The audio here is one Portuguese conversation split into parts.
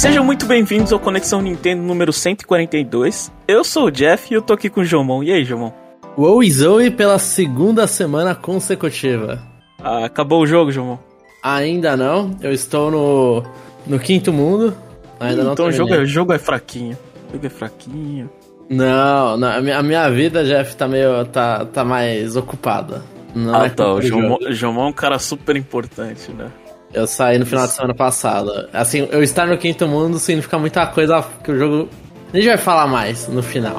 Sejam muito bem-vindos ao Conexão Nintendo número 142. Eu sou o Jeff e eu tô aqui com o Jomon. E aí, Jomon? Oi, Zoe pela segunda semana consecutiva. Ah, acabou o jogo, Jomon? Ainda não. Eu estou no, no quinto mundo. Ainda não Então o jogo, é, o jogo é fraquinho. O jogo é fraquinho. Não, não a, minha, a minha vida, Jeff, tá meio. tá, tá mais ocupada. Não ah, é tá. O Jomon. Jomon é um cara super importante, né? Eu saí no final de semana passada. Assim, eu estar no quinto mundo significa muita coisa que o jogo. A gente vai falar mais no final.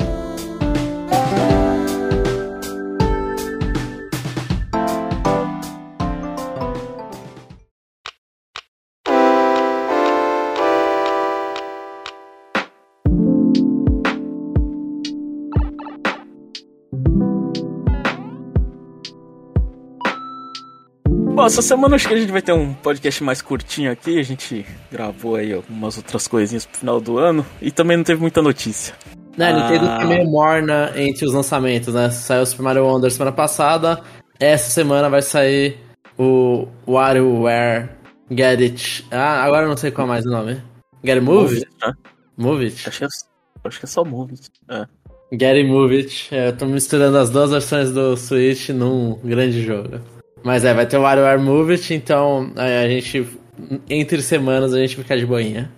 Bom, essa semana acho que a gente vai ter um podcast mais curtinho aqui. A gente gravou aí algumas outras coisinhas pro final do ano e também não teve muita notícia. Né, a Nintendo Ah. tá meio morna entre os lançamentos, né? Saiu o Super Mario Wonder semana passada. Essa semana vai sair o WarioWare Get It. Ah, agora eu não sei qual mais o nome. Get It Move? It? né? Move It. Acho que é, acho que é só Move. It. É. Get It Move It. É, eu tô misturando as duas versões do Switch num grande jogo. Mas é, vai ter o WarioWare Move It, então é, a gente. Entre semanas a gente fica de boinha.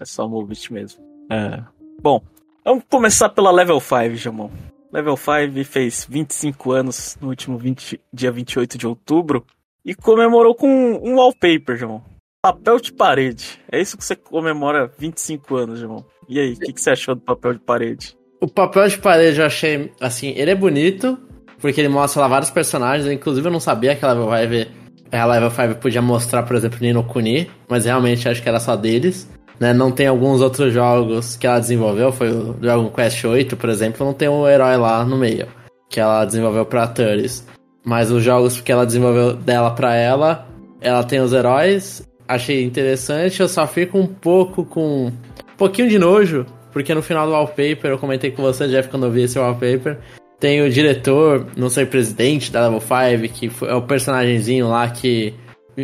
É só Move It mesmo. É. Bom, vamos começar pela Level 5, Jamon. Level 5 fez 25 anos no último 20, dia 28 de outubro e comemorou com um wallpaper, Jamon. Papel de parede. É isso que você comemora 25 anos, Jamon. E aí, o que, que você achou do papel de parede? O papel de parede eu achei, assim, ele é bonito, porque ele mostra lá vários personagens, inclusive eu não sabia que a Level 5, a Level 5 podia mostrar, por exemplo, Nino Kuni, mas realmente acho que era só deles. Né? Não tem alguns outros jogos que ela desenvolveu, foi o Dragon Quest 8, por exemplo, não tem um herói lá no meio, que ela desenvolveu pra Turtles. Mas os jogos que ela desenvolveu dela pra ela, ela tem os heróis, achei interessante, eu só fico um pouco com um pouquinho de nojo, porque no final do wallpaper, eu comentei com você, Jeff, quando eu vi esse wallpaper, tem o diretor, não sei, presidente da Level 5, que é o personagemzinho lá que,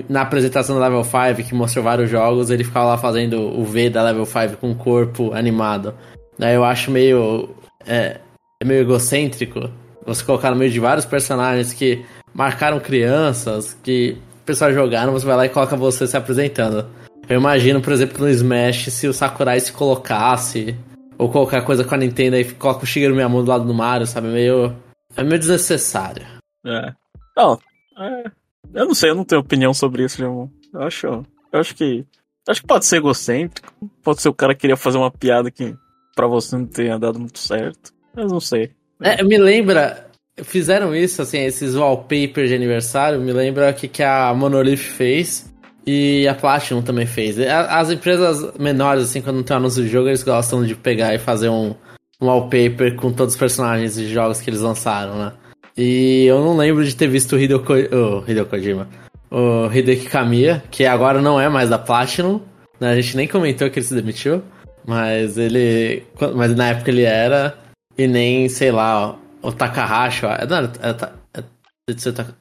na apresentação da Level 5, que mostrou vários jogos, ele ficava lá fazendo o V da Level 5 com o corpo animado. Daí eu acho meio. É, é meio egocêntrico você colocar no meio de vários personagens que marcaram crianças, que o pessoal jogaram, você vai lá e coloca você se apresentando. Eu imagino, por exemplo, no Smash, se o Sakurai se colocasse, ou qualquer coisa com a Nintendo e coloca o Shigeru Miyamoto do lado do Mario, sabe? Meio. É meio desnecessário. É. Não, é, eu não sei, eu não tenho opinião sobre isso, Jamon. Eu acho, eu acho que, acho que pode ser egocêntrico, pode ser o cara que queria fazer uma piada que pra você não tenha dado muito certo, mas não sei. É, me lembra. Fizeram isso, assim, esses wallpapers de aniversário, me lembra que, que a Monolith fez e a Platinum também fez. As empresas menores, assim, quando tem anúncio de jogo, eles gostam de pegar e fazer um, um wallpaper com todos os personagens de jogos que eles lançaram, né? E eu não lembro de ter visto o Hideo, Ko o Hideo Kojima, o Hideki Kamiya, que agora não é mais da Platinum, né? A gente nem comentou que ele se demitiu, mas ele. Mas na época ele era, e nem, sei lá, o Takahashi, é, não, é, é, é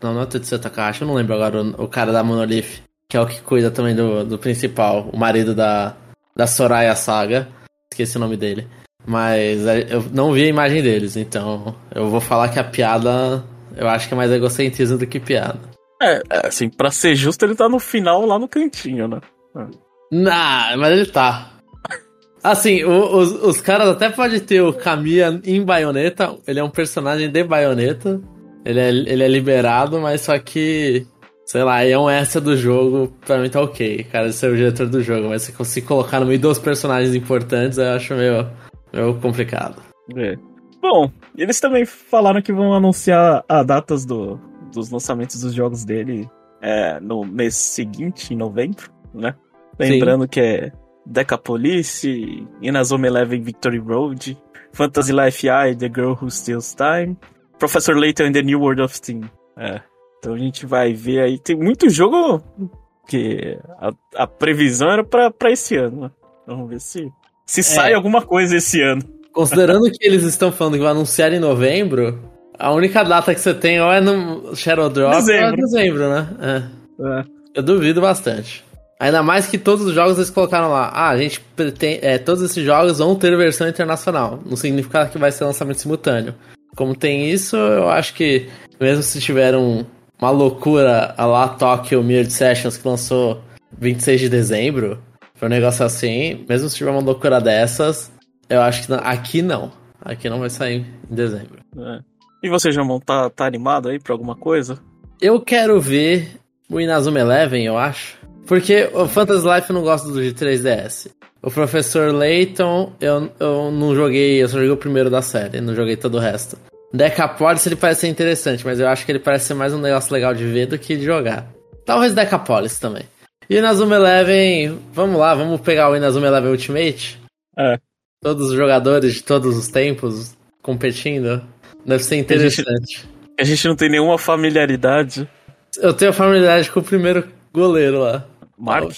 não, não é Tetsuya Takahashi, eu não lembro agora o, o cara da Monolith, que é o que cuida também do, do principal, o marido da, da Soraya Saga, esqueci o nome dele. Mas é, eu não vi a imagem deles, então eu vou falar que a piada, eu acho que é mais egocentrismo do que piada. É, é, assim, pra ser justo, ele tá no final lá no cantinho, né? Nah, mas ele tá. Assim, o- os, os caras até podem ter o Kamiya em baioneta. Ele é um personagem de baioneta. Ele é, ele é liberado, mas só que. Sei lá, é um extra do jogo. Pra mim tá ok, cara, de ser o diretor do jogo. Mas se conseguir colocar no meio dos personagens importantes, eu acho meio, meio complicado. É. Bom, eles também falaram que vão anunciar as datas do, dos lançamentos dos jogos dele é, no mês seguinte, em novembro, né? Lembrando que é Decapolice, Inazuma Eleven Victory Road, Fantasy Life I, The Girl Who Steals Time, Professor Layton and the New World of Steam. É. Então a gente vai ver aí. Tem muito jogo que a, a previsão era pra, pra esse ano, né? Vamos ver se, se sai alguma coisa esse ano. Considerando que eles estão falando que vai anunciar em novembro, a única data que você tem ou é no Shadow Drop ou é Dezembro. dezembro, né? É. É. Eu duvido bastante. Ainda mais que todos os jogos eles colocaram lá. Ah, a gente pretende. É, todos esses jogos vão ter versão internacional. Não significa que vai ser lançamento simultâneo. Como tem isso, eu acho que mesmo se tiver um, uma loucura a lá Tokyo Mirrored Sessions que lançou 26 de dezembro, foi um negócio assim, mesmo se tiver uma loucura dessas, eu acho que não, aqui não. Aqui não vai sair em dezembro. É. E você, Jamon, tá, tá animado aí pra alguma coisa? Eu quero ver o Inazuma Eleven, eu acho. Porque o Fantasy Life eu não gosto do de 3DS. O Professor Layton, eu, eu não joguei, eu só joguei o primeiro da série, não joguei todo o resto. Decapolis ele parece ser interessante, mas eu acho que ele parece ser mais um negócio legal de ver do que de jogar. Talvez Decapolis também. E Inazuma Eleven, vamos lá, vamos pegar o Inazuma Eleven Ultimate? É. Todos os jogadores de todos os tempos competindo. Deve ser interessante. A gente, a gente não tem nenhuma familiaridade. Eu tenho familiaridade com o primeiro goleiro lá. Mark?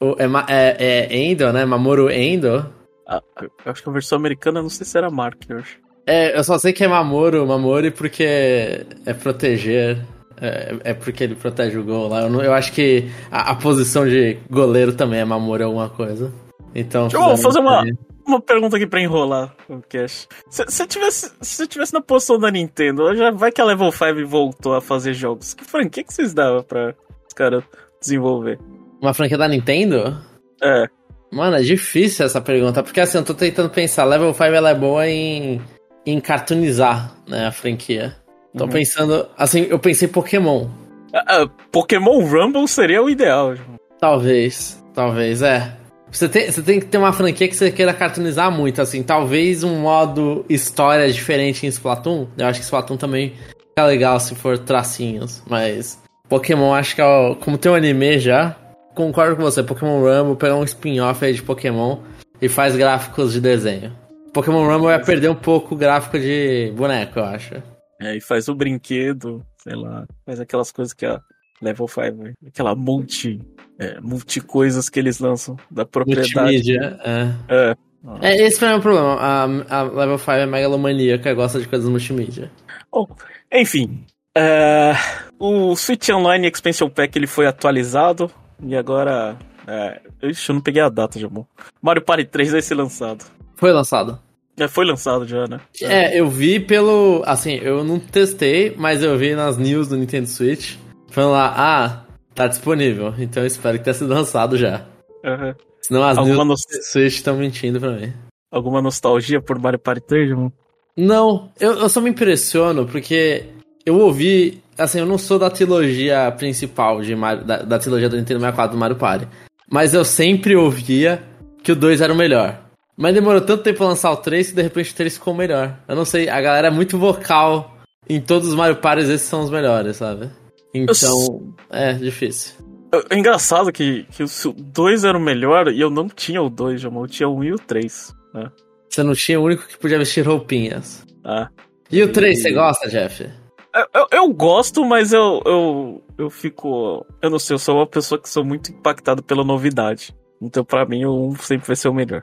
O, o, é, é, é Endo, né? Mamoru Endo. Ah, eu acho que a versão americana, não sei se era Mark, eu acho. É, eu só sei que é Mamoru, Mamori porque é proteger. É, é, porque ele protege o gol lá. Eu, não, eu acho que a, a, posição de goleiro também é Mamoru alguma coisa. Então. Eu vou fazer uma, uma pergunta aqui pra enrolar o cash. Se você tivesse, se tivesse na posição da Nintendo, já vai que a Level 5 voltou a fazer jogos. Que franquia que vocês davam pra os caras desenvolver? Uma franquia da Nintendo? É. Mano, é difícil essa pergunta, porque assim, eu tô tentando pensar, Level 5 ela é boa em, em cartoonizar, né, a franquia. Tô uhum. pensando, assim, eu pensei Pokémon. Uh, Pokémon Rumble seria o ideal. Talvez, talvez, é. Você tem, você tem que ter uma franquia que você queira cartoonizar muito, assim. Talvez um modo história diferente em Splatoon. Eu acho que Splatoon também fica legal se for tracinhos, mas Pokémon acho que é o, como tem um anime já, concordo com você. Pokémon Rumble, pegar um spin-off aí de Pokémon e faz gráficos de desenho. Pokémon Rumble ia perder um pouco o gráfico de boneco, eu acho. É, e faz o brinquedo, sei lá, faz aquelas coisas que a Level 5, aquela multi, é, multi coisas que eles lançam da propriedade. Multimídia, é. É. é esse foi o problema. A, a Level 5 é megalomaníaca, gosta de coisas multimídia. Bom, enfim. É, o Switch Online Expansion Pack ele foi atualizado e agora. É, ixi, eu não peguei a data, Jamon. Mario Party 3 vai ser lançado. Foi lançado. Já foi lançado já, né? É, eu vi pelo. Assim, eu não testei, mas eu vi nas news do Nintendo Switch. Falando lá, ah, tá disponível. Então eu espero que tenha sido lançado já. Uhum. Senão as Alguma news do Switch estão mentindo pra mim. Alguma nostalgia por Mario Party 3, irmão? Não, eu, eu só me impressiono porque eu ouvi. Assim, eu não sou da trilogia principal de Mario, da, da trilogia do Nintendo 64 do Mario Party. Mas eu sempre ouvia que o 2 era o melhor. Mas demorou tanto tempo pra lançar o 3 que de repente o 3 ficou melhor. Eu não sei, a galera é muito vocal em todos os Mario Parties, esses são os melhores, sabe? Então, é difícil. É, é engraçado que, que o 2 era o melhor e eu não tinha o 2, eu tinha o 1 e o 3. Né? Você não tinha o único que podia vestir roupinhas. Ah. E o 3, e... você gosta, Jeff? Eu, eu, eu, gosto, mas eu, eu, eu fico. Eu não sei, eu sou uma pessoa que sou muito impactado pela novidade. Então, para mim, o 1 sempre vai ser o melhor.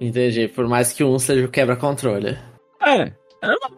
Entendi. Por mais que 1 seja o quebra-controle. É. é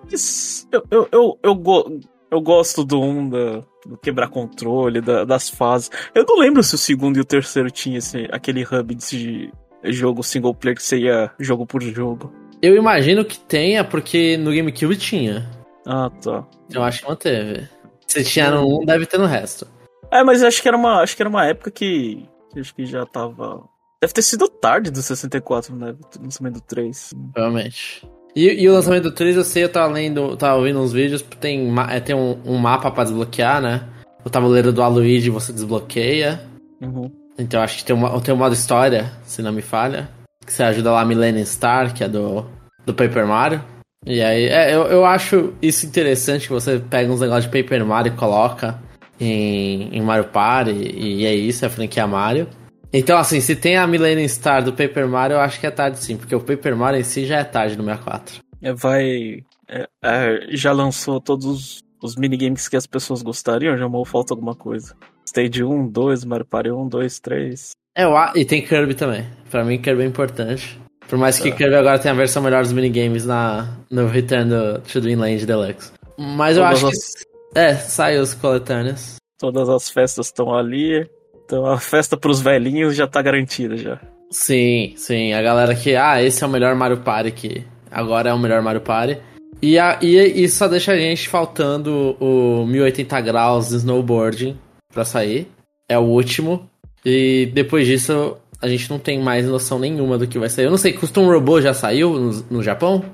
mas eu, eu, eu, eu, go, eu gosto do 1, da, do quebra-controle, da, das fases. Eu não lembro se o segundo e o terceiro tinha esse, aquele hub de jogo single player que você ia jogo por jogo. Eu imagino que tenha, porque no GameCube tinha. Ah, tá. Eu acho que não teve. Se tinha no 1, deve ter no resto. É, mas acho que era uma, acho que era uma época que, que acho que já tava. Deve ter sido tarde do 64, né? O lançamento do 3. Realmente. E, e, o lançamento do 3, eu sei, eu tava lendo, tava ouvindo uns vídeos, tem, é, tem um, um mapa pra desbloquear, né? O tabuleiro do Aluigi você desbloqueia. Uhum. Então acho que tem, uma, tem um modo história, se não me falha. Que você ajuda lá a Millennium Star, que é do, do Paper Mario. E aí, é, eu, eu acho isso interessante que você pega uns negócios de Paper Mario e coloca em, em Mario Party, e, e é isso, é a franquia Mario. Então, assim, se tem a Millennium Star do Paper Mario, eu acho que é tarde sim, porque o Paper Mario em si já é tarde no 64. É, vai. É, é, já lançou todos os, os minigames que as pessoas gostariam, já mal falta alguma coisa. Stage 1, 2, Mario Party 1, 2, 3. É, e tem Kirby também. Pra mim, Kirby é importante. Por mais que tá. Kirby agora tenha a versão melhor dos minigames na, no Return to Dreamland Deluxe. Mas eu acho as... que. É, saiu os coletâneos. Todas as festas estão ali Então a festa pros velhinhos já tá garantida já. Sim, sim. A galera que, ah, esse é o melhor Mario Party que agora é o melhor Mario Party. E, a, e isso só deixa a gente faltando o 1080 graus de snowboarding pra sair. É o último. E depois disso, a gente não tem mais noção nenhuma do que vai sair. Eu não sei, Custom Robot já saiu no, no Japão?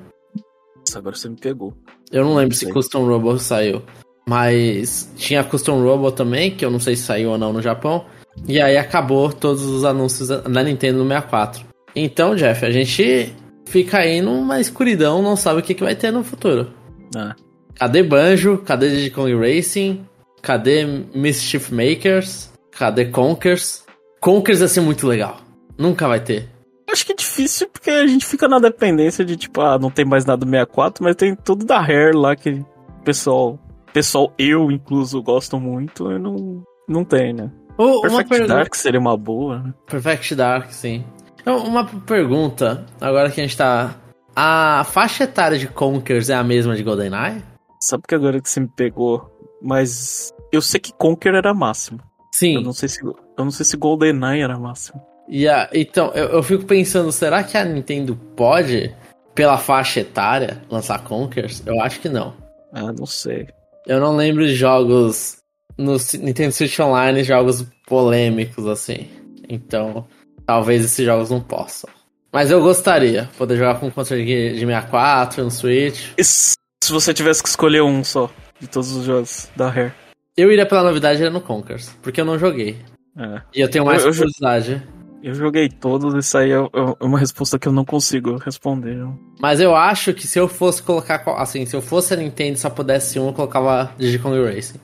Nossa, agora você me pegou. Eu não lembro não se Custom Robot saiu. Mas tinha Custom Robot também, que eu não sei se saiu ou não no Japão. E aí acabou todos os anúncios da Nintendo no 64. Então, Jeff, a gente fica aí numa escuridão, não sabe o que, que vai ter no futuro. Ah. Cadê Banjo? Cadê Diddy Kong Racing? Cadê Mischief Makers? Cadê Conkers? Conkers vai ser muito legal. Nunca vai ter. Acho que é difícil porque a gente fica na dependência de tipo, ah, não tem mais nada do 64, mas tem tudo da Rare lá que o pessoal, pessoal eu incluso gosto muito e não, não tem, né? Oh, Perfect Dark seria uma boa. Né? Perfect Dark, sim. Então, uma pergunta, agora que a gente tá. A faixa etária de Conkers é a mesma de GoldenEye? Sabe que agora que você me pegou, mas eu sei que Conker era máximo. Sim. Eu não sei se, eu não sei se GoldenEye era máximo. Yeah, então, eu, eu fico pensando, será que a Nintendo pode, pela faixa etária, lançar Conkers? Eu acho que não. Ah, não sei. Eu não lembro de jogos no Nintendo Switch Online, jogos polêmicos assim. Então, talvez esses jogos não possam. Mas eu gostaria poder jogar com controle de 64 no Switch. E se você tivesse que escolher um só de todos os jogos da Rare? Eu iria pela novidade no Conkers, porque eu não joguei. É. E eu tenho mais eu, curiosidade. Eu, eu joguei todos, isso aí é, é uma resposta que eu não consigo responder. Mas eu acho que se eu fosse colocar, assim, se eu fosse a Nintendo e só pudesse um, eu colocava Diddy Kong Racing.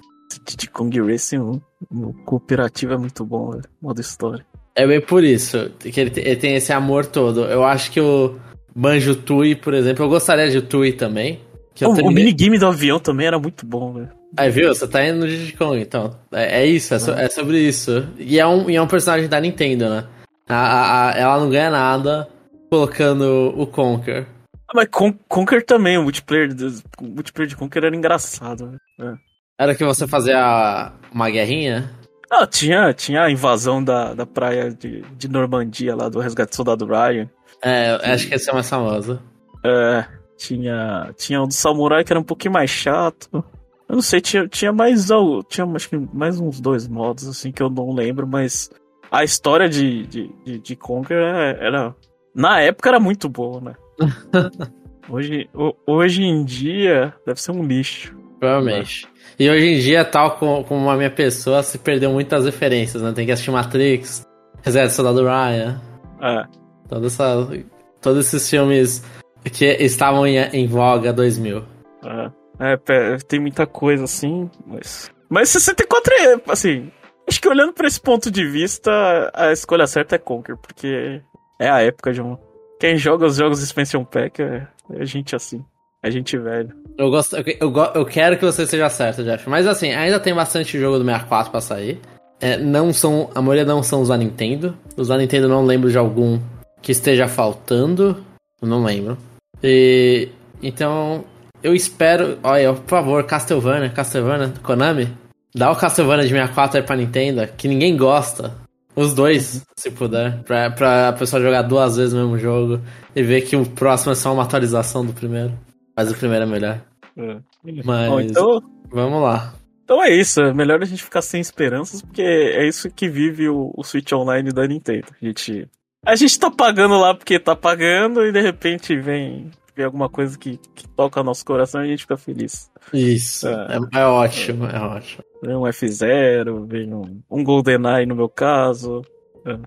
Diddy Kong Racing 1, o cooperativo é muito bom, velho. Modo história. É bem por isso, que ele, ele tem esse amor todo. Eu acho que o Banjo Tui, por exemplo, eu gostaria de Tui também. Que oh, O minigame do avião também era muito bom, velho. Aí, viu? Você tá indo no Diddy Kong, então. É, é isso, é, so, é, sobre isso. E é, um, e é um personagem da Nintendo, né? A, a, a, ela não ganha nada colocando o Conker. Ah, mas Con Conker também, o multiplayer, o multiplayer de Conker era engraçado. Né? Era que você fazia uma guerrinha? Ah, tinha, tinha a invasão da, da praia de, de Normandia lá, do resgate do soldado Ryan. É, acho que esse é mais famoso. É, tinha, tinha o do samurai que era um pouquinho mais chato. Eu não sei, tinha, tinha mais tinha acho que mais uns dois modos assim que eu não lembro, mas a história de, de, de, de Conker era, era, Na época era muito boa, né? hoje, hoje em dia deve ser um lixo. Provavelmente. E hoje em dia, tal como, como a minha pessoa, se perdeu muitas referências, né? Tem que assistir Matrix, Reset Soldado Ryan. É. Toda essa, todos esses filmes que estavam em, em voga 2000. É. É, tem muita coisa assim, mas. Mas 64 é, assim. Acho que olhando por esse ponto de vista, a escolha certa é Conquer, porque é a época de um. Quem joga os jogos de Expansion Pack é, é gente assim. É gente velho. Eu gosto. Eu, eu, eu quero que você seja certo, Jeff. Mas assim, ainda tem bastante jogo do 64 pra sair. É, não são. A maioria não são os da Nintendo. Os da Nintendo não lembro de algum que esteja faltando. Não lembro. E. Então, eu espero. Olha, por favor, Castlevania, Castlevania, Konami. Dá o Castlevania de 64 aí pra Nintendo, que ninguém gosta. Os dois, uhum. se puder. Pra, pra pessoa jogar duas vezes o mesmo jogo e ver que o próximo é só uma atualização do primeiro. Mas o primeiro é melhor. É. Mas. Bom, então... Vamos lá. Então é isso, é melhor a gente ficar sem esperanças, porque é isso que vive o, o Switch Online da Nintendo. A gente, a gente tá pagando lá porque tá pagando e de repente vem vê alguma coisa que, que toca nosso coração e a gente fica feliz. Isso, é, é, é ótimo, é ótimo. Vem um F0, vem um, um GoldenEye no meu caso. É.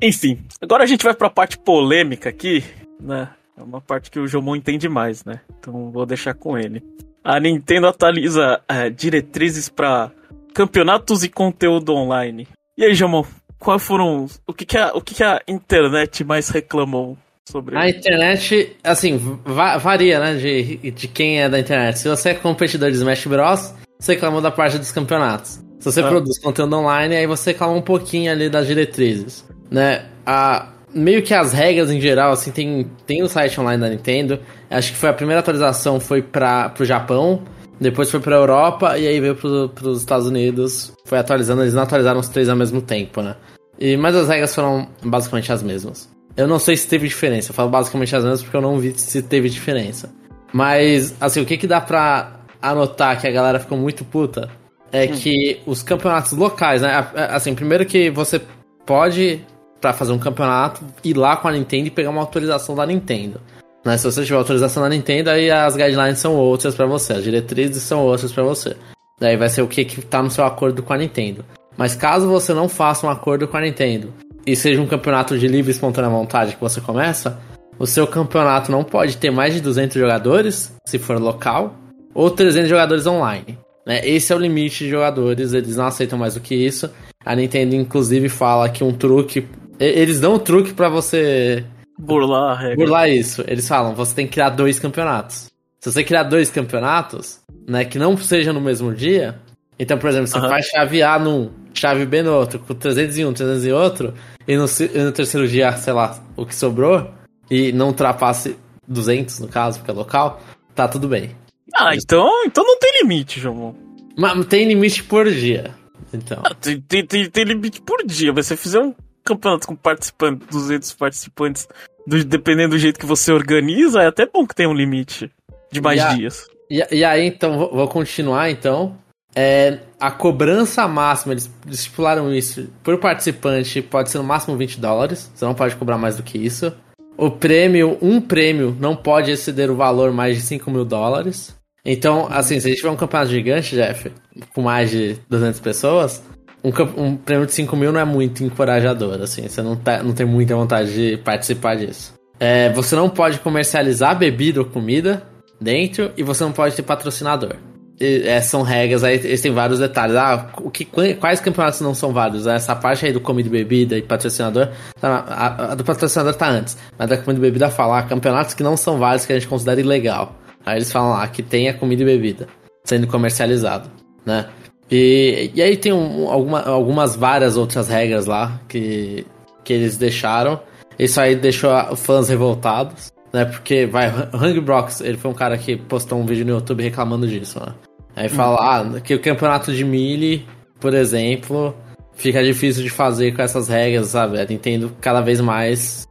Enfim, agora a gente vai pra parte polêmica aqui, né? É uma parte que o Jomon entende mais, né? Então vou deixar com ele. A Nintendo atualiza é, diretrizes para campeonatos e conteúdo online. E aí, Jomon, quais foram. O que, que, a, o que, que a internet mais reclamou sobre A internet, assim, va varia, né, de, de quem é da internet. Se você é competidor de Smash Bros., você reclama da parte dos campeonatos. Se você ah. produz conteúdo online, aí você reclama um pouquinho ali das diretrizes, né? A, meio que as regras em geral, assim, tem, tem o site online da Nintendo. Acho que foi a primeira atualização foi para pro Japão. depois foi pra Europa e aí veio pro, pros Estados Unidos. Foi atualizando, eles não atualizaram os três ao mesmo tempo, né? E, mas as regras foram basicamente as mesmas. Eu não sei se teve diferença, eu falo basicamente as mesmas porque eu não vi se teve diferença. Mas, assim, o que que dá pra anotar que a galera ficou muito puta é hum. que os campeonatos locais, né? Assim, primeiro que você pode, para fazer um campeonato, ir lá com a Nintendo e pegar uma autorização da Nintendo. Né? Se você tiver autorização da Nintendo, aí as guidelines são outras para você, as diretrizes são outras para você. Daí vai ser o que, que tá no seu acordo com a Nintendo. Mas caso você não faça um acordo com a Nintendo e seja um campeonato de livre e espontânea vontade que você começa, o seu campeonato não pode ter mais de 200 jogadores, se for local, ou 300 jogadores online. Né? Esse é o limite de jogadores, eles não aceitam mais do que isso. A Nintendo, inclusive, fala que um truque. Eles dão um truque para você. Burlar a regra. Burlar isso. Eles falam, você tem que criar dois campeonatos. Se você criar dois campeonatos, né, que não sejam no mesmo dia. Então, por exemplo, você uhum. faz chave A num, chave B no outro, com 300 em um, 300 em outro, e no, e no terceiro dia, sei lá, o que sobrou, e não ultrapasse 200, no caso, porque é local, tá tudo bem. Ah, então, então não tem limite, João. Mas tem limite por dia. Então. Ah, tem, tem, tem, tem, limite por dia. Você fizer um campeonato com participantes, 200 participantes, do, dependendo do jeito que você organiza, é até bom que tenha um limite de mais e a, dias. E, e, aí, então, vou, vou continuar, então. É, a cobrança máxima, eles estipularam isso, por participante pode ser no máximo 20 dólares. Você não pode cobrar mais do que isso. O prêmio, um prêmio, não pode exceder o valor mais de 5 mil dólares. Então, assim, se a gente tiver um campeonato gigante, Jeff, com mais de 200 pessoas, um, um prêmio de 5 mil não é muito encorajador, assim, você não, tá, não tem muita vontade de participar disso. É, você não pode comercializar bebida ou comida dentro e você não pode ter patrocinador. E, é, são regras, aí eles têm vários detalhes. Ah, o que, quais campeonatos não são válidos? Essa parte aí do comida e bebida e patrocinador, tá, a, a, do patrocinador tá antes, mas da comida e bebida fala ah, campeonatos que não são válidos que a gente considera ilegal. Aí eles falam lá que tem a comida e bebida sendo comercializado, né? E, e aí tem um, alguma, algumas várias outras regras lá que, que eles deixaram. Isso aí deixou fãs revoltados, né? Porque vai, Hungry Brox, ele foi um cara que postou um vídeo no YouTube reclamando disso, né? Aí fala hum. ah, que o campeonato de Melee, por exemplo, fica difícil de fazer com essas regras, sabe? A Nintendo cada vez mais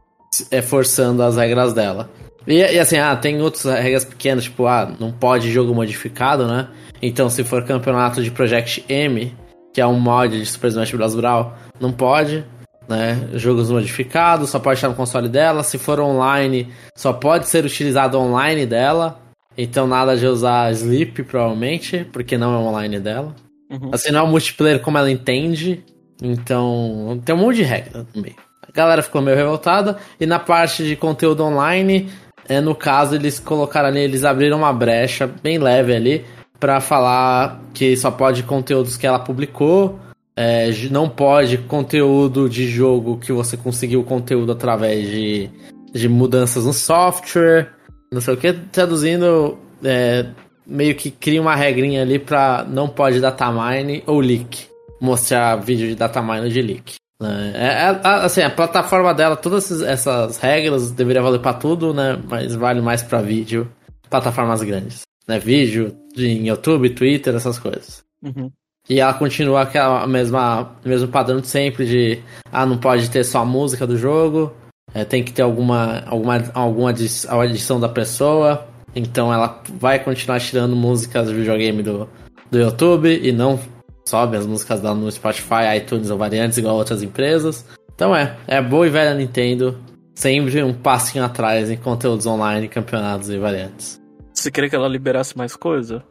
é forçando as regras dela. E, e, assim, ah, tem outras regras pequenas, tipo, ah, não pode jogo modificado, né? Então, se for campeonato de Project M, que é um mod de Super Smash Bros. Brawl, não pode, né? Jogos modificados, só pode estar no console dela. Se for online, só pode ser utilizado online dela. Então, nada de usar Sleep, provavelmente, porque não é online dela. Uhum. Assim, não é o multiplayer como ela entende. Então, tem um monte de regra também. A galera ficou meio revoltada. E na parte de conteúdo online, é, no caso, eles colocaram ali, eles abriram uma brecha bem leve ali para falar que só pode conteúdos que ela publicou, é, não pode conteúdo de jogo que você conseguiu conteúdo através de, de mudanças no software, não sei o que, traduzindo, é, meio que cria uma regrinha ali pra não pode datamine ou leak, mostrar vídeo de datamine de leak. É, é, é, assim, a plataforma dela, todas essas regras deveriam valer para tudo, né? Mas vale mais para vídeo, plataformas grandes, né? Vídeo em YouTube, Twitter, essas coisas. Uhum. E ela continua aquela mesma mesmo padrão de sempre de ah, não pode ter só a música do jogo, é, tem que ter alguma alguma alguma adição da pessoa. Então ela vai continuar tirando músicas de videogame do, do YouTube e não sobe as músicas dela no Spotify, iTunes ou variantes, igual outras empresas. Então é, é boa e velha Nintendo, sempre um passinho atrás em conteúdos online, campeonatos e variantes. Você queria que ela liberasse mais coisa?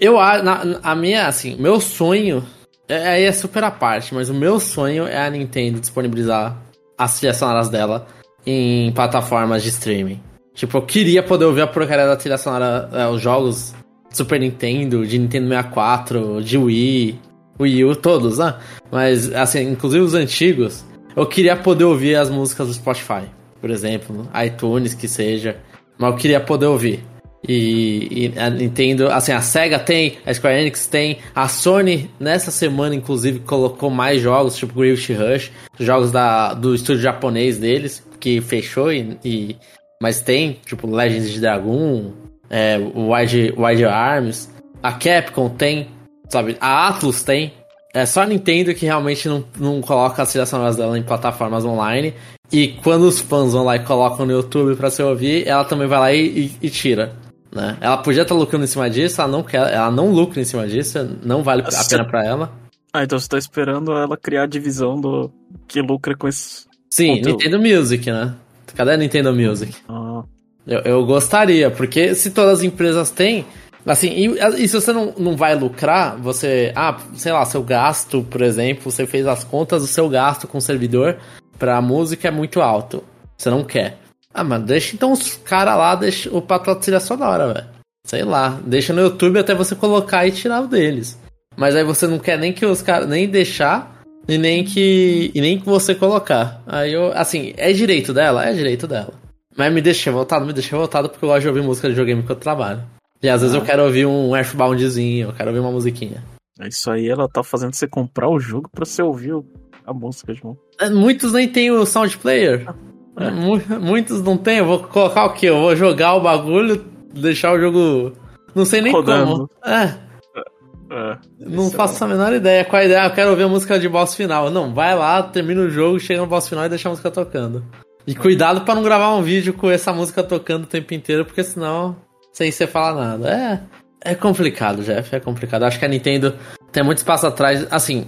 Eu, na, a minha, assim, meu sonho, é, aí é, é super a parte, mas o meu sonho é a Nintendo disponibilizar as trilhas sonoras dela em plataformas de streaming. Tipo, eu queria poder ouvir a porcaria da trilha sonora, é, os jogos Super Nintendo, de Nintendo 64, de Wii, Wii U, todos, né? Mas, assim, inclusive os antigos, eu queria poder ouvir as músicas do Spotify, por exemplo, iTunes, que seja. Mas eu queria poder ouvir. E, e, a Nintendo, assim, a SEGA tem, a Square Enix tem, a Sony nessa semana, inclusive, colocou mais jogos, tipo Gravity Rush, jogos da, do estúdio japonês deles, que fechou, e, e mas tem, tipo Legends de Dragon, é, Wide, Wide Arms, A Capcom tem, sabe? A Atlus tem. É só a Nintendo que realmente não, não coloca as trilhas dela em plataformas online. E quando os fãs vão lá e colocam no YouTube pra se ouvir, ela também vai lá e, e, e tira. Né? Ela podia estar tá lucrando em cima disso, ela não quer, ela não lucra em cima disso, não vale a pena para ela. Ah, então você tá esperando ela criar a divisão do que lucra com esse. Sim, conteúdo. Nintendo Music, né? Cadê a Nintendo Music? Ah. Eu, eu gostaria, porque se todas as empresas têm, Assim, e, e, se você não, não vai lucrar, você. Ah, sei lá, seu gasto, por exemplo, você fez as contas do seu gasto com o servidor pra música é muito alto. Você não quer. Ah, mas deixa então os caras lá, deixa o patrão trilha sonora, velho. Sei lá, deixa no YouTube até você colocar e tirar o deles. Mas aí você não quer nem que os caras nem deixar e nem que e nem que você colocar. Aí eu, assim, é direito dela, é direito dela. Mas me deixa voltado, me deixa voltado porque eu gosto de ouvir música de videogame que eu trabalho. E às vezes eu quero ouvir um Earthboundzinho, eu quero ouvir uma musiquinha. É isso aí, ela tá fazendo você comprar o jogo pra você ouvir a música, irmão. É, muitos nem tem o sound player. É. Muitos não tem. Eu vou colocar o quê? Eu vou jogar o bagulho, deixar o jogo. Não sei nem Rodando. como. É. É, não faço é... a menor ideia. Qual a ideia? Eu quero ouvir a música de boss final. Não, vai lá, termina o jogo, chega no boss final e deixa a música tocando. E cuidado para não gravar um vídeo com essa música tocando o tempo inteiro, porque senão sem você falar nada. É, é complicado, Jeff, é complicado. Acho que a Nintendo tem muito espaço atrás. Assim,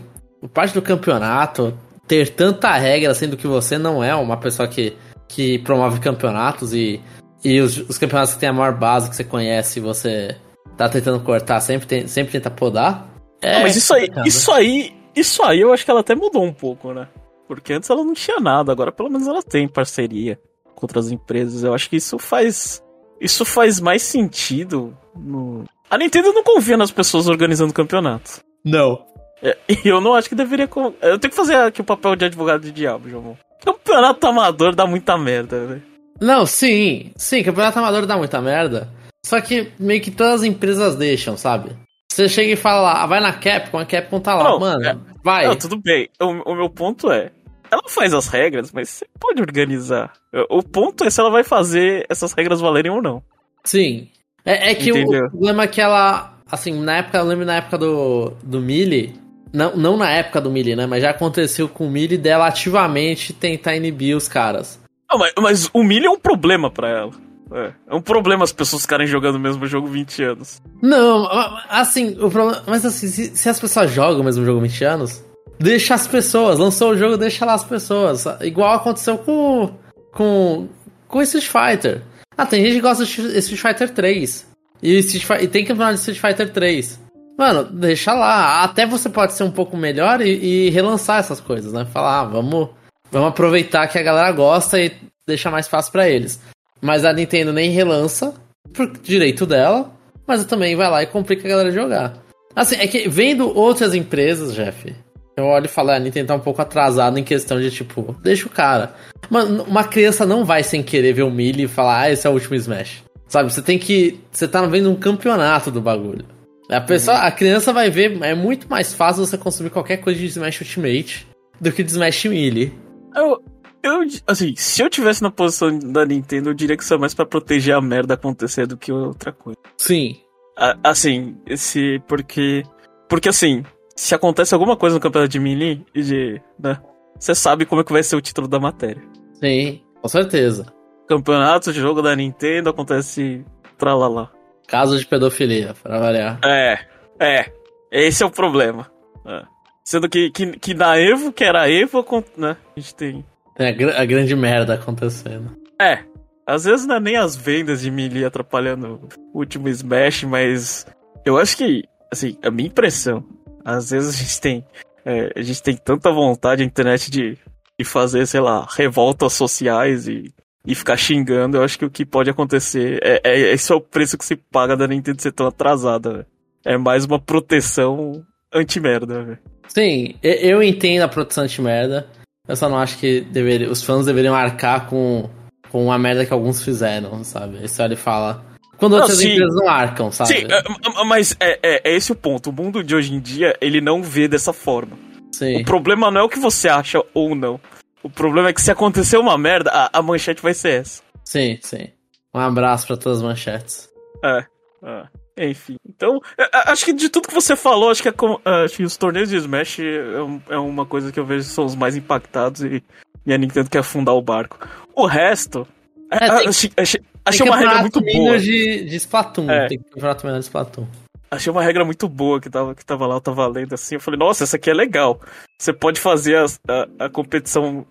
parte do campeonato, ter tanta regra, sendo que você não é uma pessoa que, que promove campeonatos e, e os, os campeonatos que tem a maior base que você conhece, você tá tentando cortar, sempre, tem, sempre tenta podar. É mas isso aí, isso aí, isso aí eu acho que ela até mudou um pouco, né? Porque antes ela não tinha nada, agora pelo menos ela tem parceria com outras empresas. Eu acho que isso faz isso faz mais sentido no... A Nintendo não confia nas pessoas organizando campeonatos. Não. É, e eu não acho que deveria. Eu tenho que fazer aqui o papel de advogado de diabo, João. Campeonato amador dá muita merda, velho. Não, sim. Sim, campeonato amador dá muita merda. Só que meio que todas as empresas deixam, sabe? Você chega e fala lá, ah, vai na Capcom, a Capcom tá lá, não, mano, é... vai. Não, tudo bem. O, o meu ponto é, ela faz as regras, mas você pode organizar. O ponto é se ela vai fazer essas regras valerem ou não. Sim. É, é que o, o, problema é que ela. Assim, na época, eu lembro na época do, do Mili. Não, não na época do Mili, né? Mas já aconteceu com o Mili dela ativamente tentar inibir os caras. Mas, mas o Mili é um problema para ela. É, é, um problema as pessoas ficarem jogando o mesmo jogo 20 anos. Não, assim, o problema. Mas assim, se, se as pessoas jogam o mesmo jogo 20 anos, Deixa as pessoas, lançou o jogo, deixa lá as pessoas. Igual aconteceu com. com. com Street Fighter. Ah, tem gente que gosta de Street Fighter 3. E, Street, e tem campeonato de Street Fighter 3. Mano, deixa lá. Até você pode ser um pouco melhor e, e relançar essas coisas, né? Falar, ah, vamos, vamos aproveitar que a galera gosta e deixar mais fácil para eles. Mas a Nintendo nem relança, por direito dela, mas também vai lá e complica a galera jogar. Assim, é que vendo outras empresas, Jeff, eu olho e falo, a Nintendo tá um pouco atrasado em questão de, tipo, deixa o cara. Mano, uma criança não vai sem querer ver o e falar, ah, esse é o último Smash. Sabe, você tem que. Você tá vendo um campeonato do bagulho. A pessoa, a criança vai ver, é muito mais fácil você consumir qualquer coisa de Smash Ultimate do que de Smash Melee. Eu, eu, assim, se eu tivesse na posição da Nintendo, eu diria que isso é mais para proteger a merda acontecer do que outra coisa. Sim. assim, esse. Porque. Porque assim, se acontece alguma coisa no campeonato de Melee, de, né, você sabe como é que vai ser o título da matéria. Sim, com certeza. Campeonato de jogo da Nintendo acontece tralalá. Caso de pedofilia, para variar. É, é. Esse é o problema. É. Sendo que, que, que na Evo, que era Evo, né, a gente tem... Tem a, a grande merda acontecendo. É, às vezes não é nem as vendas de Melee atrapalhando o último Smash, mas eu acho que, assim, a minha impressão às vezes a gente tem. É, a gente tem tanta vontade na internet de, de fazer, sei lá, revoltas sociais e, e ficar xingando. Eu acho que o que pode acontecer é, é esse é o preço que se paga da Nintendo ser tão atrasada. Véio. É mais uma proteção anti-merda, Sim, eu entendo a proteção anti-merda. Eu só não acho que deveria, os fãs deveriam arcar com, com a merda que alguns fizeram, sabe? Isso ele fala. Quando outras empresas não arcam, sabe? Sim, é, mas é, é, é, esse o ponto. O mundo de hoje em dia, ele não vê dessa forma. Sim. O problema não é o que você acha ou não. O problema é que se acontecer uma merda, a, a manchete vai ser essa. Sim, sim. Um abraço para todas as manchetes. É, é. Enfim, então, acho que de tudo que você falou, acho que, é, acho que os torneios de Smash é, é, uma coisa que eu vejo que são os mais impactados e, e a Nintendo quer afundar o barco. O resto, é, achei, achei, achei uma regra muito boa. De, de Splatoon, é. tem campeonato menor de Splatoon. Achei uma regra muito boa que tava, que tava lá, eu tava lendo assim. Eu falei, nossa, essa aqui é legal. Você pode fazer a, a, a competição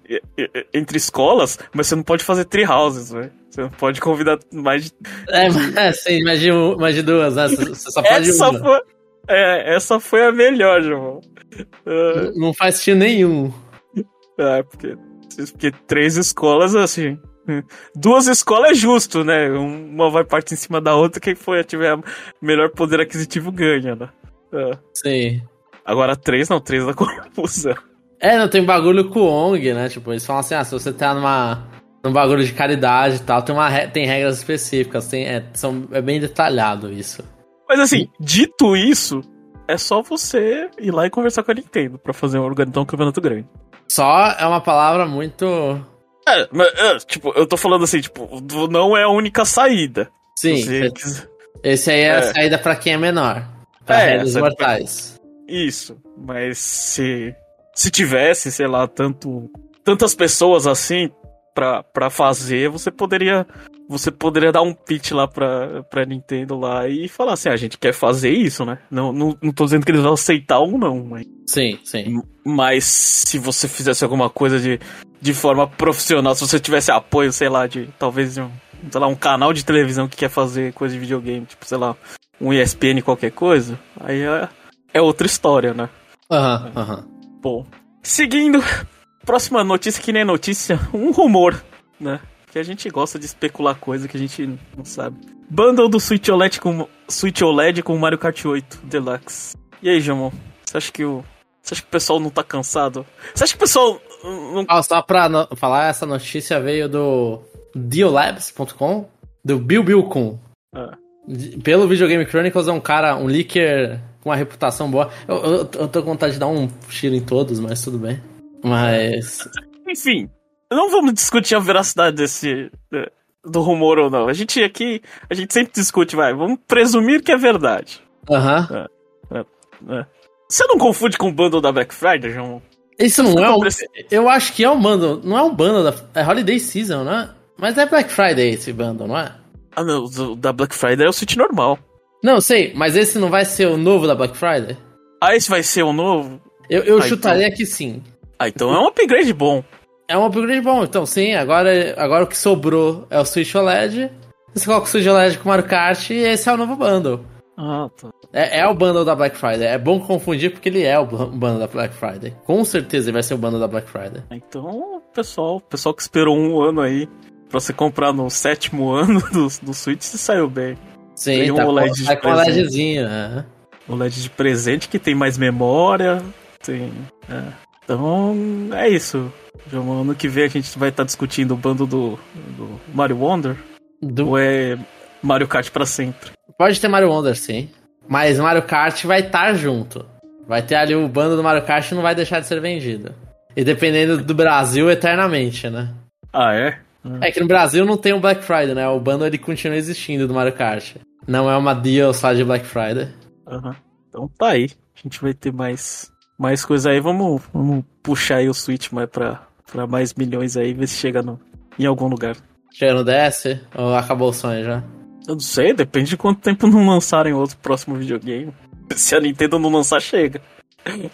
entre escolas, mas você não pode fazer tree houses, velho. Você não pode convidar mais de. É, é sim, mais de, mais de duas, né? Você só pode essa uma. Foi, é, essa foi a melhor, João. Uh, não faz sentido nenhum. É, porque, porque três escolas, assim. Duas escolas é justo, né? Uma vai parte em cima da outra, quem foi tiver melhor poder aquisitivo ganha, né? É. Sim. Agora três não, três é confusão. É, não tem bagulho com ONG, né? Tipo, eles falam assim, ah, se você tá numa num bagulho de caridade e tal, tem, uma, tem regras específicas, tem, é, são, é bem detalhado isso. Mas assim, dito isso, é só você ir lá e conversar com a Nintendo pra fazer um organizar um campeonato grande. Só é uma palavra muito é, mas, é, tipo, eu tô falando assim, tipo, não é a única saída. Sim. Esse aí é, é, a saída para quem é menor. Pra é, mortais. Isso. Mas se, se tivesse, sei lá, tanto, tantas pessoas assim pra, pra fazer, você poderia. Você poderia dar um pitch lá pra, pra Nintendo lá e falar assim, ah, a gente quer fazer isso, né? Não, não, não tô dizendo que eles vão aceitar ou não, mas. Sim, sim. Mas se você fizesse alguma coisa de de forma profissional, se você tivesse apoio, sei lá, de talvez um, sei lá, um canal de televisão que quer fazer coisa de videogame, tipo, sei lá, um ESPN qualquer coisa, aí é, é outra história, né? Aham, uhum, aham. Uhum. Bom, seguindo, próxima notícia que nem notícia, um rumor, né? Que a gente gosta de especular coisa que a gente não sabe. Bundle do Switch OLED com Switch OLED com Mario Kart 8 Deluxe. E aí, Jamon? Você acha que o você acha que o pessoal não tá cansado? Você acha que o pessoal não... Ah, só pra no... falar, essa notícia veio do Diolabs.com, do Bill Bill Kun. Ah. Pelo Videogame Chronicles é um cara, um leaker com uma reputação boa. Eu, eu, eu tô com vontade de dar um tiro em todos, mas tudo bem. Mas. Enfim, não vamos discutir a veracidade desse. do rumor ou não. A gente aqui. A gente sempre discute, vai. Vamos presumir que é verdade. Aham. Uh -huh. é, é, é. Você não confunde com o bundle da Black Friday, João? Isso não é um. Eu acho que é um bundle. Não é um bundle da. É Holiday Season, né? Mas é Black Friday esse bundle, não é? Ah, não. O da Black Friday é o Switch normal. Não, sei, mas esse não vai ser o novo da Black Friday? Ah, esse vai ser o novo? Eu, eu ah, chutaria então... que sim. Ah, então é um upgrade bom. É um upgrade bom, então sim. Agora, agora o que sobrou é o Switch OLED. Você coloca o Switch OLED com o Mario Kart e esse é o novo bundle. Ah, tá. É, é, o bundle da Black Friday. É bom confundir porque ele é o bundle da Black Friday. Com certeza ele vai ser o bundle da Black Friday. Então, pessoal, pessoal que esperou um ano aí pra você comprar no sétimo ano do, do Switch, você saiu bem. Sim, tem tá um OLED com, tá com OLEDzinho, né? OLED de presente que tem mais memória. Tem. É. Então, é isso. Ano que vem a gente vai estar tá discutindo o bando do, do Mario Wonder. Do... Ou é Mario Kart pra sempre? Pode ter Mario Wonder, sim. Mas Mario Kart vai estar junto. Vai ter ali o bando do Mario Kart e não vai deixar de ser vendido. E dependendo do Brasil, eternamente, né? Ah, é? É que no Brasil não tem o Black Friday, né? O bando ele continua existindo do Mario Kart. Não é uma deal só de Black Friday. Uhum. Então tá aí. A gente vai ter mais, mais coisa aí. Vamos, vamos puxar aí o Switch mais pra, pra mais milhões aí, ver se chega no, em algum lugar. Chega no DS? Ou acabou o sonho já? Eu não sei, depende de quanto tempo não lançarem outro próximo videogame. Se a Nintendo não lançar, chega.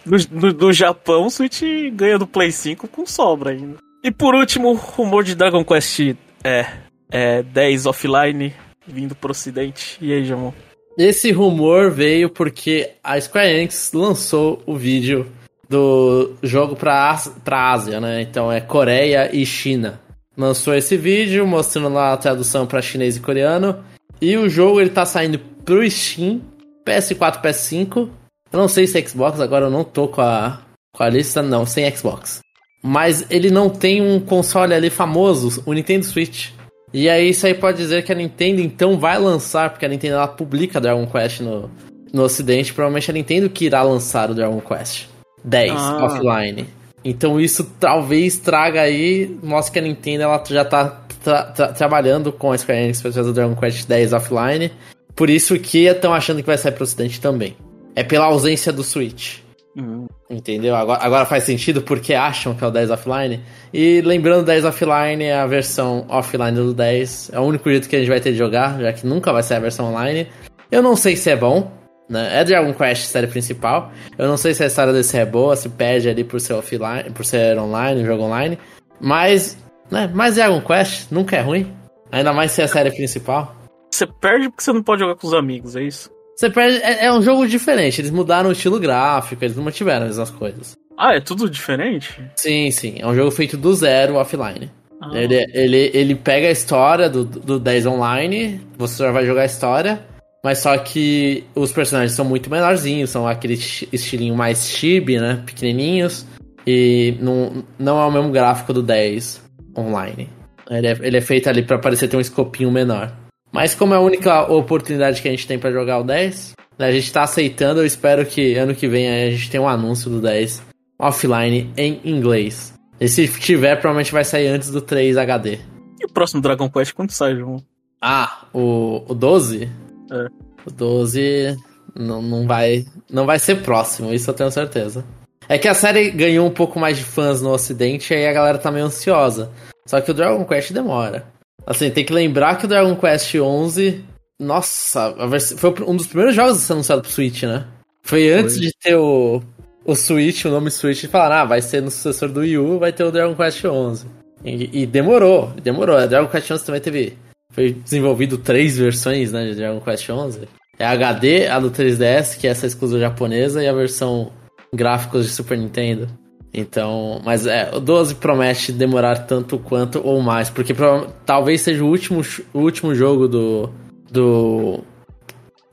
No, no, no Japão, o Switch ganha do Play 5 com sobra ainda. E por último, rumor de Dragon Quest é, é 10 offline vindo pro ocidente. E aí, Jamon? Esse rumor veio porque a Square Enix lançou o vídeo do jogo pra, pra Ásia, né? Então é Coreia e China. Lançou esse vídeo mostrando lá a tradução para chinês e coreano. E o jogo ele tá saindo pro Steam, PS4, PS5. Eu não sei se é Xbox, agora eu não tô com a, com a lista, não, sem Xbox. Mas ele não tem um console ali famoso, o Nintendo Switch. E aí isso aí pode dizer que a Nintendo então vai lançar, porque a Nintendo ela publica Dragon Quest no, no ocidente, provavelmente a Nintendo que irá lançar o Dragon Quest 10 ah. offline. Então isso talvez traga aí, mostre que a Nintendo ela já tá tra tra trabalhando com a Square Enix para trazer o Dragon Quest 10 offline. por isso que estão achando que vai sair pro ocidente também. É pela ausência do Switch. Uhum. Entendeu? Agora, agora faz sentido porque acham que é o 10 offline. E lembrando, 10 offline é a versão offline do 10. É o único jeito que a gente vai ter de jogar, já que nunca vai ser a versão online. Eu não sei se é bom, né? É Dragon Quest série principal. Eu não sei se a história desse é boa, se perde ali por ser offline, por ser online, jogo online. Mas, né? Mas Dragon Quest nunca é ruim. Ainda mais se é a série principal. Você perde porque você não pode jogar com os amigos, é isso? Você perde. É, é um jogo diferente. Eles mudaram o estilo gráfico, eles não mantiveram as mesmas coisas. Ah, é tudo diferente? Sim, sim. É um jogo feito do zero offline. Ah. Ele, ele, ele pega a história do, do 10 online, você já vai jogar a história, mas só que os personagens são muito menorzinhos, são aquele esti- estilinho mais chibi, né? Pequenininhos. E não, não é o mesmo gráfico do 10 online. Ele é, ele é feito ali pra parecer ter um escopinho menor. Mas como é a única oportunidade que a gente tem pra jogar o 10, né, a gente tá aceitando. Eu espero que ano que vem a gente tenha um anúncio do 10 offline em inglês. E se tiver, provavelmente vai sair antes do 3 HD. E o próximo Dragon Quest quando sai, João? Ah, o, o 12? É. O 12 não, não, vai, não vai ser próximo, isso eu tenho certeza. É que a série ganhou um pouco mais de fãs no ocidente e aí a galera tá meio ansiosa. Só que o Dragon Quest demora. Assim, tem que lembrar que o Dragon Quest 11... Nossa, foi um dos primeiros jogos a ser anunciado pro Switch, né? Foi antes de ter o, o Switch, o nome Switch, e falaram, ah, vai ser no sucessor do Wii U, vai ter o Dragon Quest 11. E, e demorou, demorou. A Dragon Quest 11 também teve... Foi desenvolvido três versões, né, de Dragon Quest 11. É a HD, a do 3DS, que é essa exclusiva japonesa, e a versão gráficos de Super Nintendo. Então, mas é, o 12 promete demorar tanto quanto ou mais, porque prova- talvez seja o último, o último jogo do do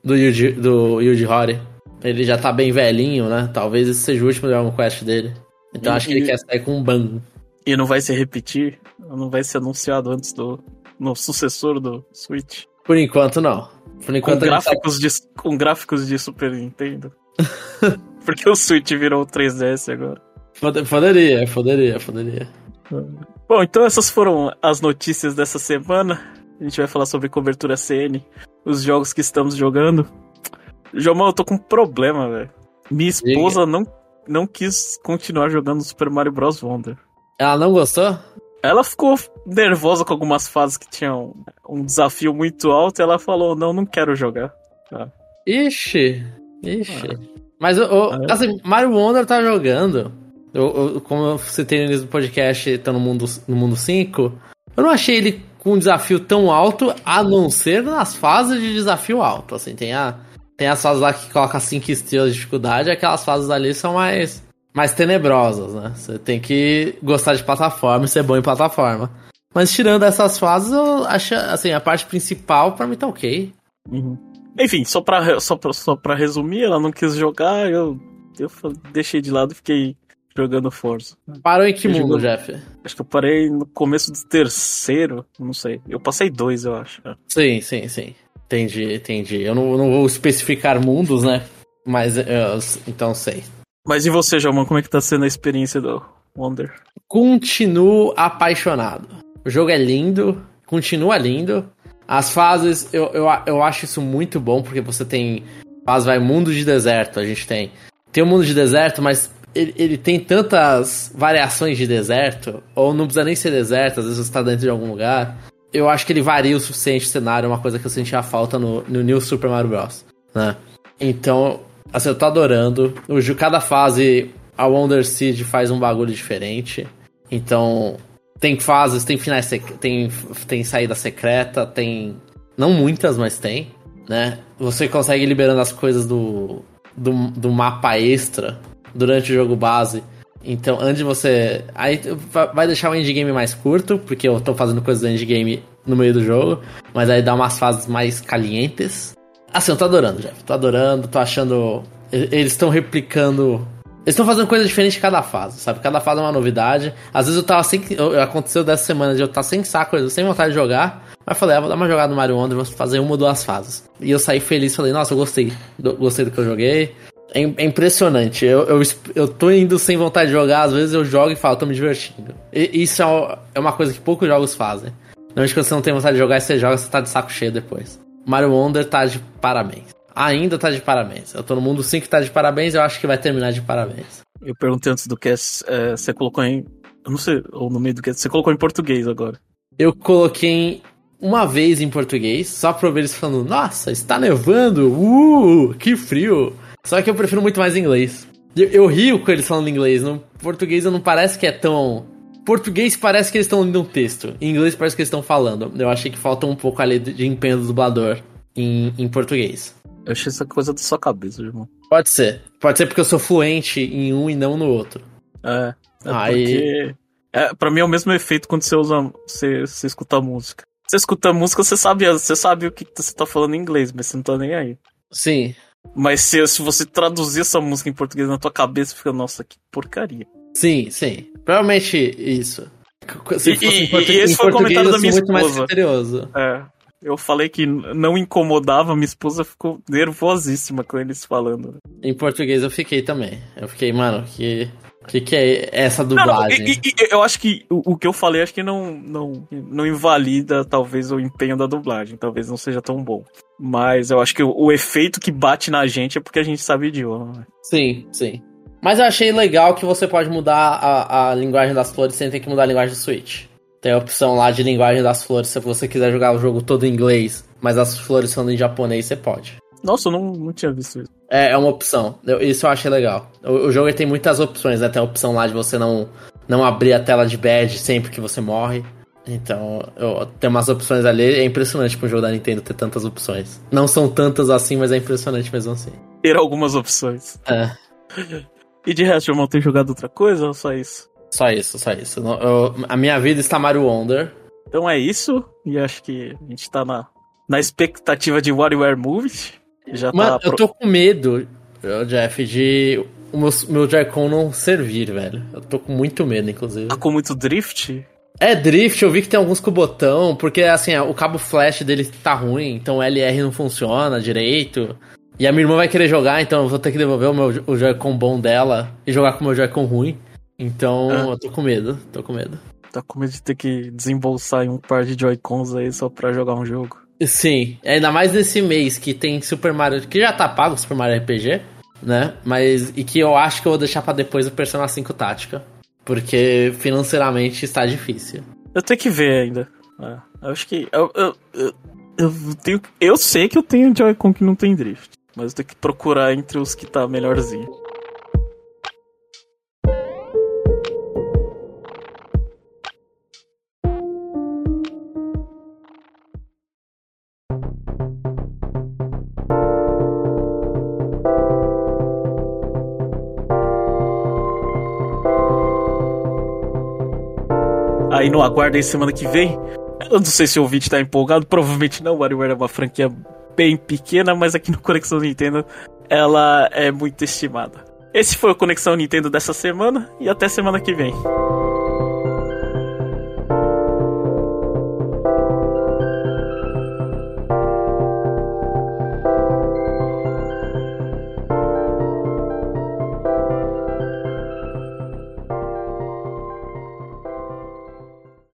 do Yuji, do Yuji Horii. Ele já tá bem velhinho, né? Talvez esse seja o último Dragon Quest dele. Então E- acho que ele e- quer sair com um bang. E não vai se repetir? Não vai ser anunciado antes do no sucessor do Switch? Por enquanto não. Por Com enquanto a gente tá- gráficos, de, com gráficos de Super Nintendo? Porque o Switch virou o 3DS agora. Pode- Poderia, poderia, poderia. Bom, então essas foram as notícias dessa semana. A gente vai falar sobre cobertura CN, os jogos que estamos jogando. Jomão, eu tô com um problema, velho. Minha esposa não, não quis continuar jogando Super Mario Bros. Wonder. Ela não gostou? Ela ficou nervosa com algumas fases que tinham um desafio muito alto e ela falou: Não, não quero jogar. Ixi, ixi. Mas, o, o- Ah, é? assim, Mario Wonder tá jogando. Eu, eu- como eu citei no início do podcast, tá no mundo, no mundo 5. Eu não achei ele com um desafio tão alto, a não ser nas fases de desafio alto. Assim, tem, a, tem as fases lá que coloca 5 estrelas de dificuldade, aquelas fases ali são mais, mais tenebrosas, né? Você tem que gostar de plataforma e ser bom em plataforma. Mas tirando essas fases, eu acho, assim, a parte principal pra mim tá ok. Uhum. Enfim, só pra, só, pra, só pra resumir, ela não quis jogar, eu, eu deixei de lado e fiquei jogando Forza. Parou em que Você mundo, jogou? Jeff? Acho que eu parei no começo do terceiro, não sei. Eu passei dois, eu acho. Sim, sim, sim. Entendi, entendi. Eu não, não vou especificar mundos, né? Mas eu, então sei. Mas e você, Jomão, como é que tá sendo a experiência do Wonder? Continuo apaixonado. O jogo é lindo, continua lindo. As fases, eu, eu, eu acho isso muito bom, porque você tem. Fase vai mundo de deserto, a gente tem. Tem o mundo de deserto, mas ele, ele tem tantas variações de deserto, ou não precisa nem ser deserto, às vezes você tá dentro de algum lugar. Eu acho que ele varia o suficiente o cenário, é uma coisa que eu sentia falta no, no New Super Mario Bros. Né? Então, assim, eu tô adorando. O, cada fase, a Wonder Seed faz um bagulho diferente. Então, tem fases, tem finais, tem, tem saída secreta, tem. Não muitas, mas tem, né? Você consegue liberando as coisas do, do, do mapa extra durante o jogo base. Então, antes você. Aí va- vai deixar o endgame mais curto, porque eu tô fazendo coisas do endgame no meio do jogo, mas aí dá umas fases mais calientes. Assim, eu tô adorando, Jeff. Tô adorando, tô achando. e- Eles estão replicando. Eles estão fazendo coisa diferente em cada fase, sabe? Cada fase é uma novidade. Às vezes eu tava sem. eu- Aconteceu dessa semana de eu estar sem saco, sem vontade de jogar. Mas falei, ah, vou dar uma jogada no Mario Wonder, vou fazer uma ou duas fases. E eu saí feliz, falei, nossa, eu gostei. do- gostei do que eu joguei. É, é impressionante. Eu, eu, eu tô indo sem vontade de jogar, às vezes eu jogo e falo, tô me divertindo. E, isso é, é uma coisa que poucos jogos fazem. Normalmente quando você não tem vontade de jogar, você joga, você tá de saco cheio depois. Mario Wonder tá de parabéns. Ainda tá de parabéns. Eu tô no mundo 5 que tá de parabéns, eu acho que vai terminar de parabéns. Eu perguntei antes do que é, você colocou em. Eu não sei, ou no meio do que você colocou em português agora. Eu coloquei uma vez em português, só pra ouvir eles falando, nossa, está nevando, uh, que frio. Só que eu prefiro muito mais inglês. Eu, eu rio com eles falando inglês, no português eu não parece que é tão... Português parece que eles estão lendo um texto, em inglês parece que eles estão falando. Eu achei que falta um pouco ali de empenho do dublador em, em português. Eu achei essa coisa da sua cabeça, irmão. Pode ser. Pode ser porque eu sou fluente em um e não no outro. É. é Aí... porque... É, pra mim é o mesmo efeito quando você usa. Você, você escuta música. Você escuta música, você sabe, você sabe o que você tá falando em inglês, mas você não tá nem aí. Sim. Mas se, se você traduzir essa música em português na tua cabeça, fica, nossa, que porcaria. Sim, sim. Provavelmente isso. Se e, e, e esse foi o comentário da minha esposa. É. Eu falei que não incomodava, minha esposa ficou nervosíssima com eles falando. Em português eu fiquei também. Eu fiquei, mano, que o que, que, é essa dublagem? Não, e, e, eu acho que o, o, que eu falei acho que não, não, não invalida talvez o empenho da dublagem. Talvez não seja tão bom. Mas eu acho que o, o efeito que bate na gente é porque a gente sabe idioma. Né? Sim, sim. Mas eu achei legal que você pode mudar a, a linguagem das flores sem ter que mudar a linguagem do Switch. Tem a opção lá de linguagem das flores, se você quiser jogar o jogo todo em inglês, mas as flores são em japonês, você pode. Nossa, eu não, não tinha visto isso. É, é uma opção. Eu, isso eu achei legal. O, o jogo tem muitas opções, né? Tem a opção lá de você não, não abrir a tela de badge sempre que você morre. Então, eu, tem umas opções ali. É impressionante pro jogo da Nintendo ter tantas opções. Não são tantas assim, mas é impressionante mesmo assim. Ter algumas opções. É. E de resto, irmão, tem jogado outra coisa ou só isso? Só isso, só isso. Eu, a minha vida está Mario Wonder. Então é isso. E acho que a gente tá na, na expectativa de WarioWare Movies. Já Mano, tá eu tô com medo, Jeff, de o meu, meu Joy-Con não servir, velho. Eu tô com muito medo, inclusive. Tá com muito drift? É drift, eu vi que tem alguns com botão, porque assim, o cabo flash dele tá ruim, então o LR não funciona direito. E a minha irmã vai querer jogar, então eu vou ter que devolver o meu o Joy-Con bom dela e jogar com o meu Joy-Con ruim. Então ah. eu tô com medo, tô com medo. Tá com medo de ter que desembolsar em um par de Joy-Cons aí só pra jogar um jogo. Sim, ainda mais nesse mês que tem Super Mario, que já tá pago Super Mario RPG, né? Mas e que eu acho que eu vou deixar para depois o Persona 5 Tática, porque financeiramente está difícil. Eu tenho que ver ainda. É, eu acho que eu, eu, eu, eu, tenho, eu sei que eu tenho Joy-Con que não tem drift, mas eu tenho que procurar entre os que tá melhorzinho. aí no aguardem semana que vem. Eu não sei se o ouvinte tá empolgado, provavelmente não. WarioWare é uma franquia bem pequena, mas aqui no Conexão Nintendo ela é muito estimada. Esse foi o Conexão Nintendo dessa semana e até semana que vem.